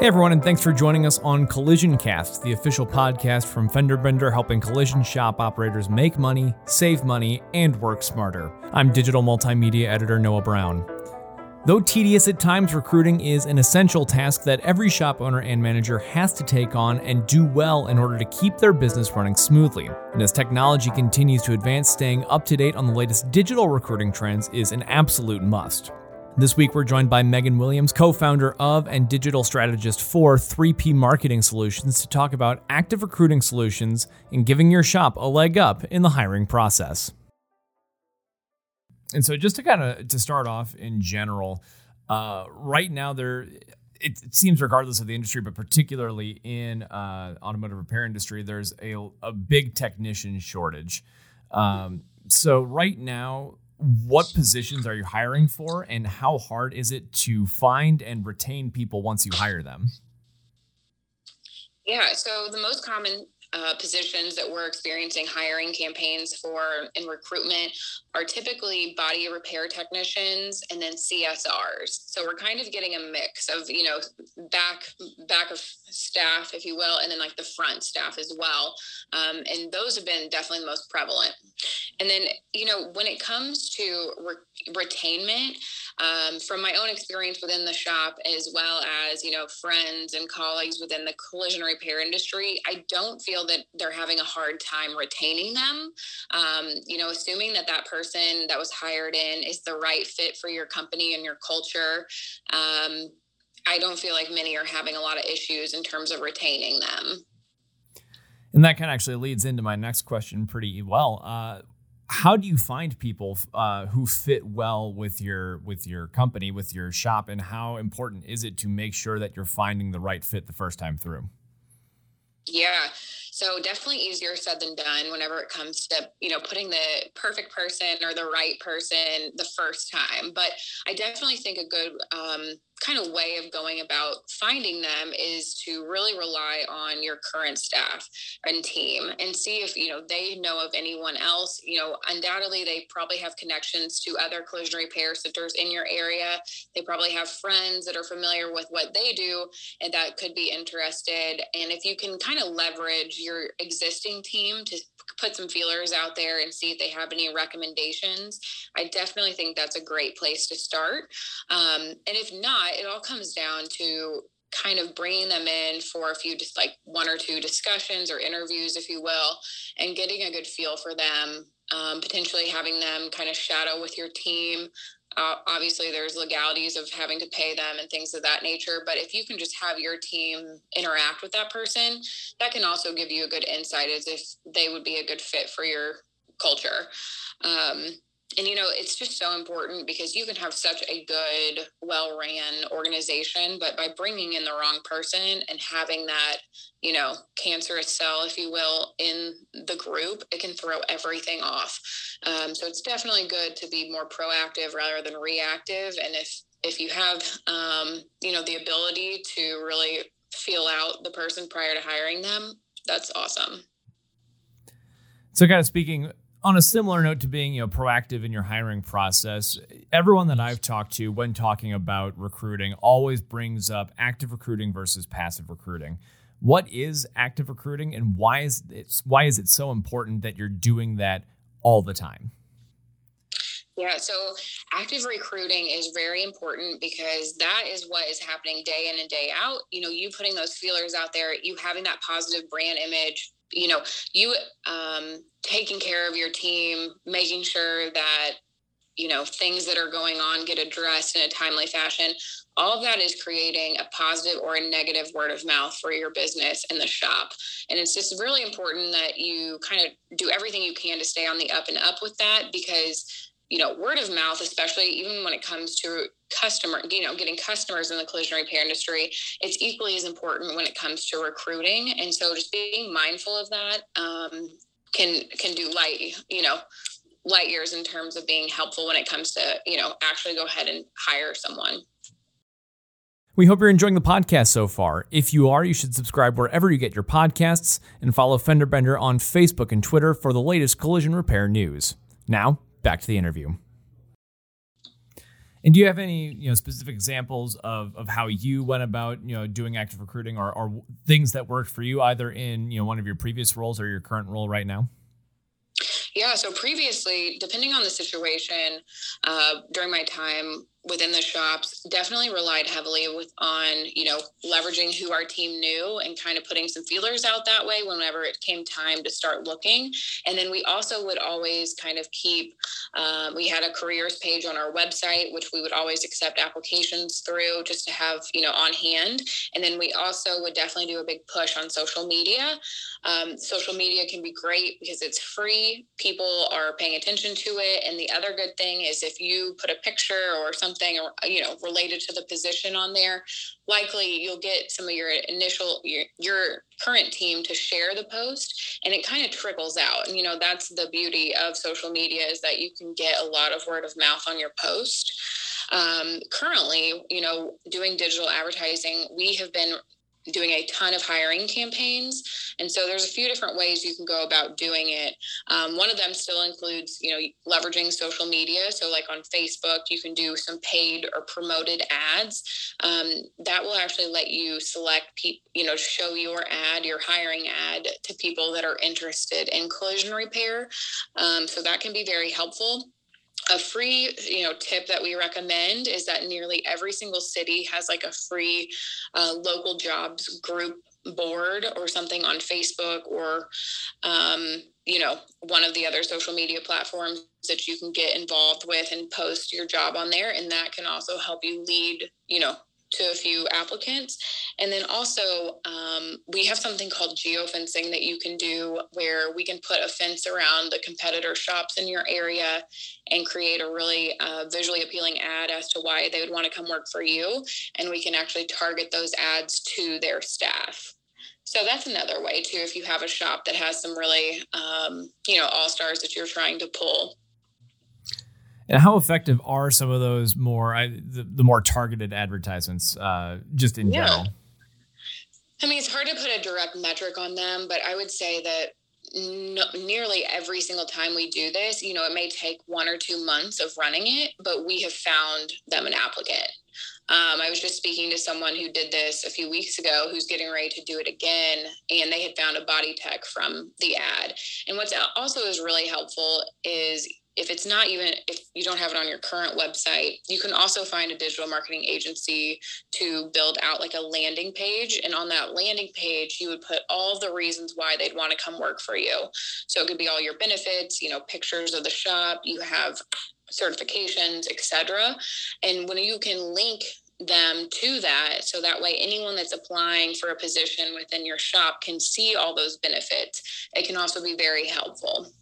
Hey everyone, and thanks for joining us on Collision Cast, the official podcast from Fender Bender helping collision shop operators make money, save money, and work smarter. I'm digital multimedia editor Noah Brown. Though tedious at times, recruiting is an essential task that every shop owner and manager has to take on and do well in order to keep their business running smoothly. And as technology continues to advance, staying up to date on the latest digital recruiting trends is an absolute must. This week, we're joined by Megan Williams, co founder of and digital strategist for 3P Marketing Solutions, to talk about active recruiting solutions and giving your shop a leg up in the hiring process. And so, just to kind of to start off in general, uh, right now there it, it, seems regardless of the industry, but particularly in uh, automotive repair industry, there's a, a big technician shortage. Um, so right now, what positions are you hiring for and how hard is it to find and retain people once you hire them? Yeah, so the most common uh, positions that we're experiencing hiring campaigns for in recruitment are typically body repair technicians and then CSRs. So we're kind of getting a mix of, you know, back back of staff, if you will, and then like the front staff as well. Um, and those have been definitely the most prevalent. And then, you know, when it comes to re- retainment, um, from my own experience within the shop, as well as, you know, friends and colleagues within the collision repair industry, I don't feel that they're having a hard time retaining them. Um, you know, assuming that that person that was hired in is the right fit for your company and your culture. Um, I don't feel like many are having a lot of issues in terms of retaining them. And that kind of actually leads into my next question pretty well. Uh, how do you find people uh, who fit well with your with your company, with your shop, and how important is it to make sure that you're finding the right fit the first time through? Yeah. So definitely easier said than done whenever it comes to, you know, putting the perfect person or the right person the first time. But I definitely think a good um, kind of way of going about finding them is to really rely on your current staff and team and see if you know they know of anyone else. You know undoubtedly they probably have connections to other collision repair centers in your area. They probably have friends that are familiar with what they do and that could be interested. And if you can kind of leverage your existing team to put some feelers out there and see if they have any recommendations. I definitely think that's a great place to start. Um, and if not it all comes down to kind of bringing them in for a few just like one or two discussions or interviews if you will and getting a good feel for them um, potentially having them kind of shadow with your team uh, obviously there's legalities of having to pay them and things of that nature but if you can just have your team interact with that person that can also give you a good insight as if they would be a good fit for your culture. Um, and you know it's just so important because you can have such a good well ran organization but by bringing in the wrong person and having that you know cancerous cell if you will in the group it can throw everything off. Um, so it's definitely good to be more proactive rather than reactive. And if if you have um, you know the ability to really feel out the person prior to hiring them that's awesome. So kind of speaking on a similar note to being you know proactive in your hiring process everyone that i've talked to when talking about recruiting always brings up active recruiting versus passive recruiting what is active recruiting and why is it why is it so important that you're doing that all the time yeah, so active recruiting is very important because that is what is happening day in and day out. You know, you putting those feelers out there, you having that positive brand image, you know, you um, taking care of your team, making sure that you know things that are going on get addressed in a timely fashion all of that is creating a positive or a negative word of mouth for your business and the shop. And it's just really important that you kind of do everything you can to stay on the up and up with that because you know, word of mouth, especially even when it comes to customer, you know, getting customers in the collision repair industry, it's equally as important when it comes to recruiting. And so just being mindful of that um, can can do light, you know, light years in terms of being helpful when it comes to, you know, actually go ahead and hire someone. We hope you're enjoying the podcast so far. If you are, you should subscribe wherever you get your podcasts and follow Fender Bender on Facebook and Twitter for the latest collision repair news. Now, back to the interview. And do you have any you know specific examples of, of how you went about you know doing active recruiting or, or things that worked for you either in you know one of your previous roles or your current role right now? Yeah, so previously, depending on the situation, uh, during my time within the shops definitely relied heavily with on you know leveraging who our team knew and kind of putting some feelers out that way whenever it came time to start looking. And then we also would always kind of keep um, we had a careers page on our website which we would always accept applications through just to have you know on hand. And then we also would definitely do a big push on social media. Um, social media can be great because it's free people are paying attention to it. And the other good thing is if you put a picture or something you know related to the position on there likely you'll get some of your initial your, your current team to share the post and it kind of trickles out and you know that's the beauty of social media is that you can get a lot of word of mouth on your post. Um, currently you know doing digital advertising we have been doing a ton of hiring campaigns. And so there's a few different ways you can go about doing it. Um, one of them still includes, you know, leveraging social media. So like on Facebook, you can do some paid or promoted ads. Um, that will actually let you select people, you know, show your ad, your hiring ad to people that are interested in collision repair. Um, so that can be very helpful a free you know tip that we recommend is that nearly every single city has like a free uh, local jobs group board or something on facebook or um, you know one of the other social media platforms that you can get involved with and post your job on there and that can also help you lead you know to a few applicants. And then also, um, we have something called geofencing that you can do where we can put a fence around the competitor shops in your area and create a really uh, visually appealing ad as to why they would want to come work for you. And we can actually target those ads to their staff. So that's another way too, if you have a shop that has some really, um, you know, all stars that you're trying to pull. And how effective are some of those more I, the, the more targeted advertisements, uh, just in yeah. general? I mean, it's hard to put a direct metric on them, but I would say that no, nearly every single time we do this, you know, it may take one or two months of running it, but we have found them an applicant. Um, I was just speaking to someone who did this a few weeks ago who's getting ready to do it again, and they had found a body tech from the ad. And what's also is really helpful is if it's not even if you don't have it on your current website you can also find a digital marketing agency to build out like a landing page. And on that landing page you would put all the reasons why they'd want to come work for you. So it could be all your benefits you know pictures of the shop you have certifications etc and when you can link them to that so that way anyone that's applying for a position within your shop can see all those benefits. It can also be very helpful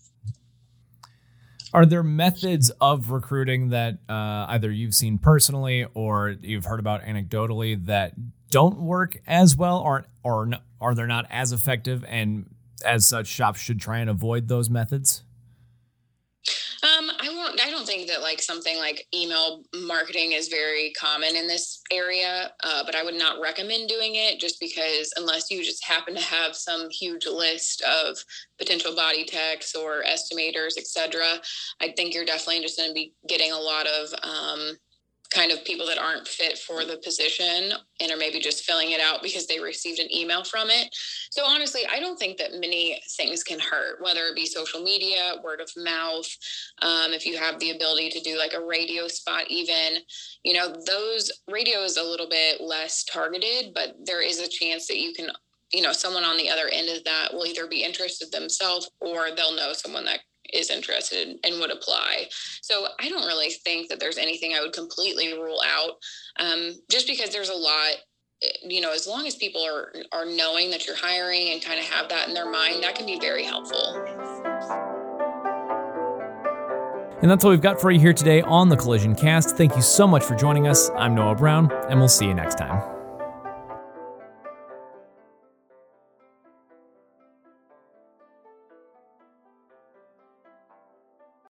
are there methods of recruiting that uh, either you've seen personally or you've heard about anecdotally that don't work as well, or or are they not as effective, and as such, shops should try and avoid those methods? Um, I won't. I don't think that like something like email marketing is very common in this area, uh, but I would not recommend doing it just because unless you just happen to have some huge list of potential body techs or estimators, etc., I think you're definitely just going to be getting a lot of um, kind of people that aren't fit for the position and are maybe just filling it out because they received an email from it. So honestly, I don't think that many things can hurt, whether it be social media, word of mouth, um, if you have the ability to do like a radio spot, even, you know, those radio is a little bit less targeted, but there is a chance that you can you know someone on the other end of that will either be interested themselves or they'll know someone that is interested and would apply. So I don't really think that there's anything I would completely rule out, um, just because there's a lot. Eh, you know, as long as people are are knowing that you're hiring and kind of have that in their mind, that can be very helpful. And that's all we've got for you here today on the Collision Cast. Thank you so much for joining us. I'm Noah Brown, and we'll see you next time.